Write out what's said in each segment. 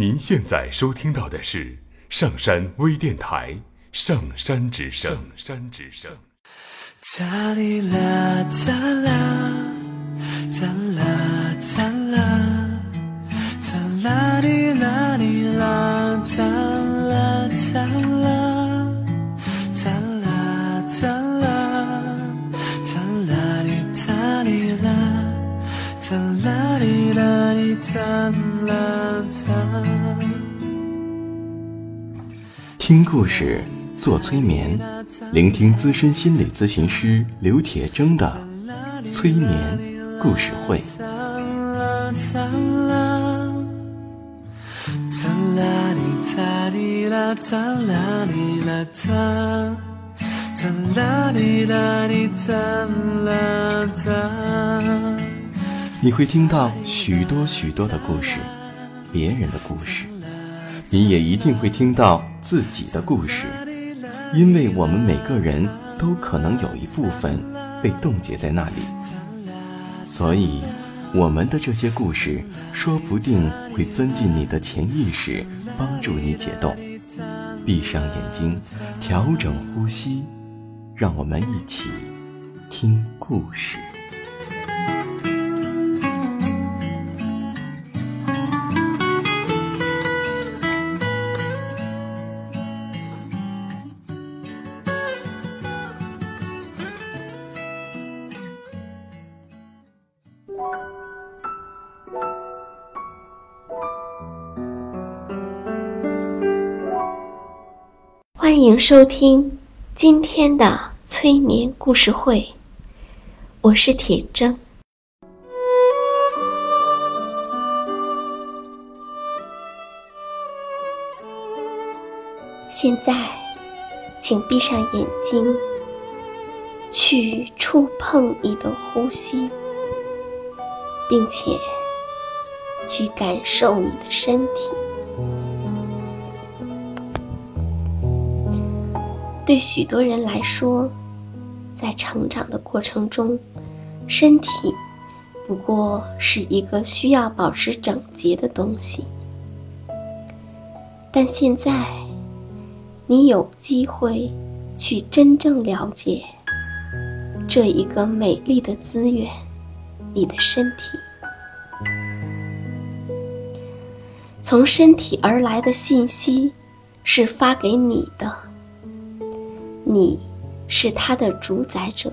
您现在收听到的是上山微电台《上山之声》。上山之声。哒哩啦哒啦，哒啦哒啦，哒啦哩啦哩啦，哒啦哒啦，哒啦哒啦，哒啦哩哒哩啦，哒啦哩啦哩哒听故事，做催眠，聆听资深心理咨询师刘铁铮的催眠故事会。你会听到许多许多的故事，别人的故事，你也一定会听到自己的故事，因为我们每个人都可能有一部分被冻结在那里，所以我们的这些故事说不定会钻进你的潜意识，帮助你解冻。闭上眼睛，调整呼吸，让我们一起听故事。欢迎收听今天的催眠故事会，我是铁铮。现在，请闭上眼睛，去触碰你的呼吸，并且去感受你的身体。对许多人来说，在成长的过程中，身体不过是一个需要保持整洁的东西。但现在，你有机会去真正了解这一个美丽的资源——你的身体。从身体而来的信息是发给你的。你是它的主宰者，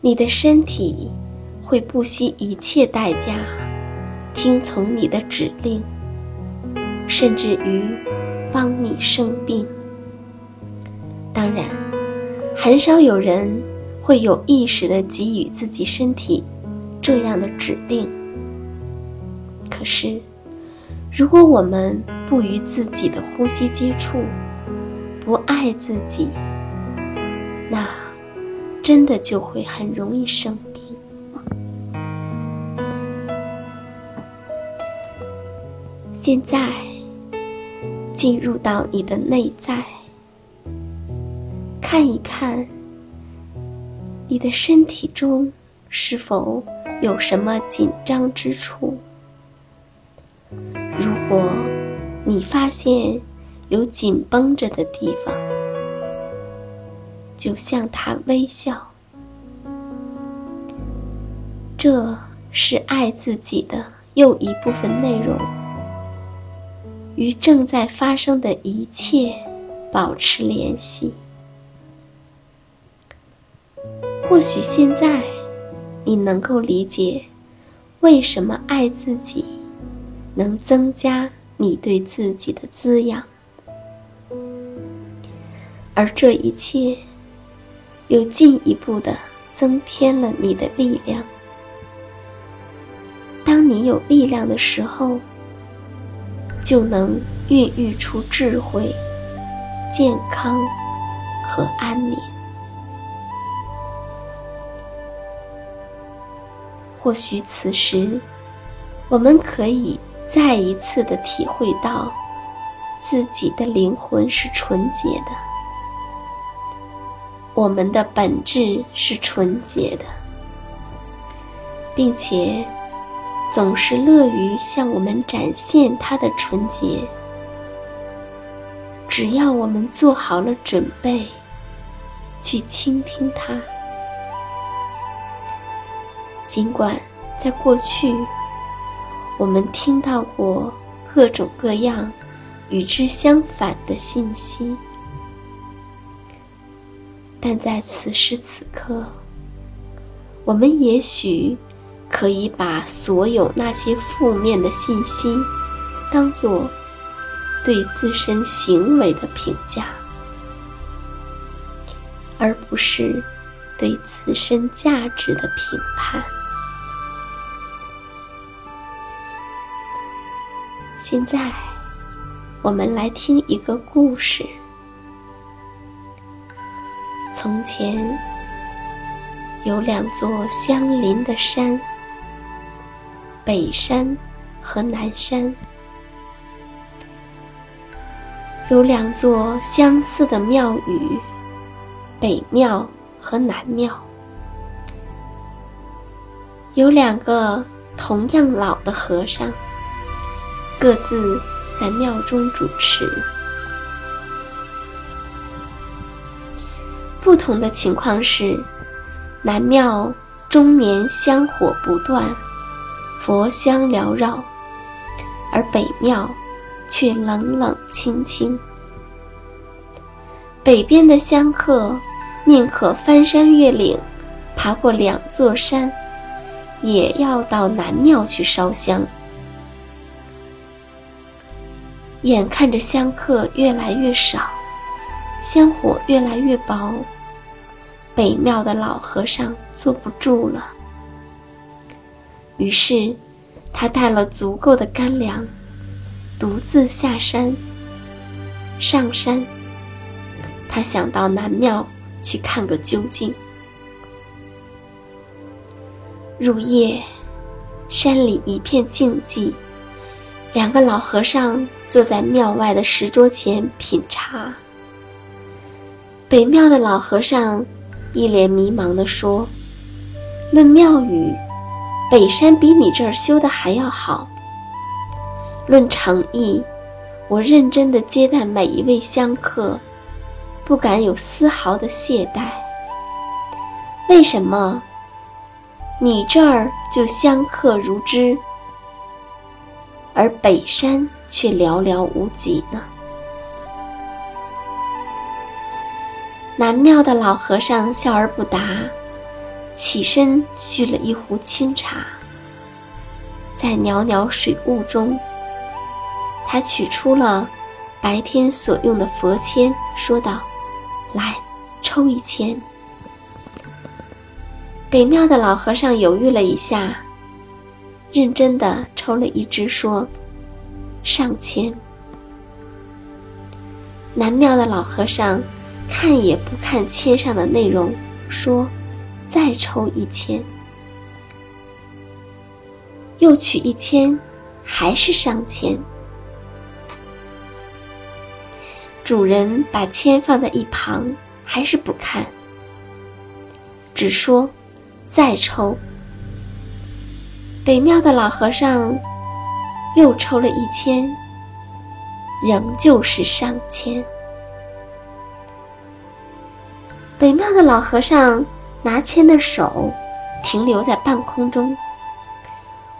你的身体会不惜一切代价听从你的指令，甚至于帮你生病。当然，很少有人会有意识的给予自己身体这样的指令。可是，如果我们不与自己的呼吸接触，不爱自己，那真的就会很容易生病。现在进入到你的内在，看一看你的身体中是否有什么紧张之处。如果你发现，有紧绷着的地方，就向他微笑。这是爱自己的又一部分内容。与正在发生的一切保持联系。或许现在你能够理解，为什么爱自己能增加你对自己的滋养。而这一切，又进一步的增添了你的力量。当你有力量的时候，就能孕育出智慧、健康和安宁。或许此时，我们可以再一次的体会到，自己的灵魂是纯洁的。我们的本质是纯洁的，并且总是乐于向我们展现他的纯洁。只要我们做好了准备，去倾听他。尽管在过去，我们听到过各种各样与之相反的信息，但在此时此刻，我们也许可以把所有那些负面的信息当作对自身行为的评价，而不是对自身价值的评判。现在，我们来听一个故事。从前，有两座相邻的山，北山和南山；有两座相似的庙宇，北庙和南庙；有两个同样老的和尚。各自在庙中主持。不同的情况是，南庙终年香火不断，佛香缭绕，而北庙却冷冷清清。北边的香客宁可翻山越岭，爬过两座山，也要到南庙去烧香。眼看着香客越来越少，香火越来越薄，北庙的老和尚坐不住了。于是，他带了足够的干粮，独自下山。上山，他想到南庙去看个究竟。入夜，山里一片静寂。两个老和尚坐在庙外的石桌前品茶。北庙的老和尚一脸迷茫地说：“论庙宇，北山比你这儿修的还要好。论诚意，我认真地接待每一位香客，不敢有丝毫的懈怠。为什么你这儿就香客如织？”而北山却寥寥无几呢。南庙的老和尚笑而不答，起身续了一壶清茶。在袅袅水雾中，他取出了白天所用的佛签，说道：“来，抽一签。”北庙的老和尚犹豫了一下。认真的抽了一支，说：“上签。”南庙的老和尚看也不看签上的内容，说：“再抽一签。”又取一签，还是上签。主人把签放在一旁，还是不看，只说：“再抽。”北庙的老和尚又抽了一签，仍旧是上签。北庙的老和尚拿签的手停留在半空中，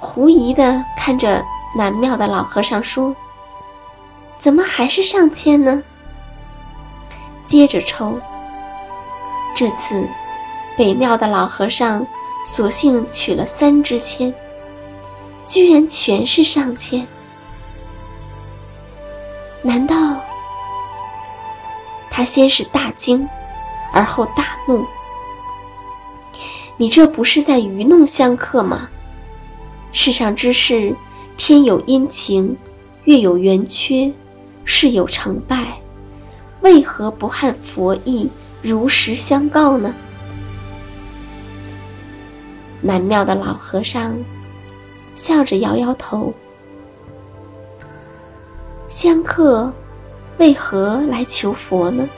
狐疑的看着南庙的老和尚说：“怎么还是上签呢？”接着抽，这次北庙的老和尚索性取了三支签。居然全是上签？难道他先是大惊，而后大怒？你这不是在愚弄香客吗？世上之事，天有阴晴，月有圆缺，事有成败，为何不按佛意如实相告呢？南庙的老和尚。笑着摇摇头。香客为何来求佛呢？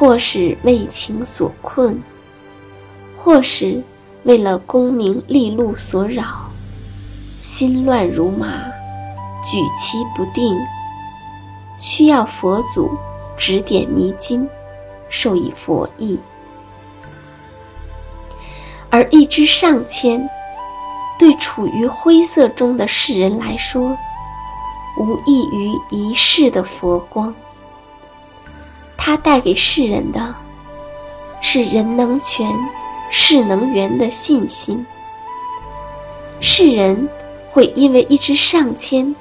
或是为情所困，或是为了功名利禄所扰。心乱如麻，举棋不定，需要佛祖指点迷津，授以佛意。而一支上签，对处于灰色中的世人来说，无异于一世的佛光。它带给世人的，是人能全，事能圆的信心。世人会因为一支上签，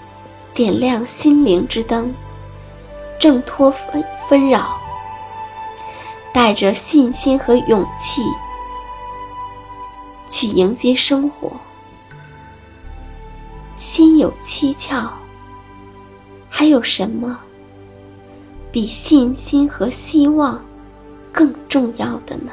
点亮心灵之灯，挣脱纷纷扰，带着信心和勇气。去迎接生活，心有七窍，还有什么比信心和希望更重要的呢？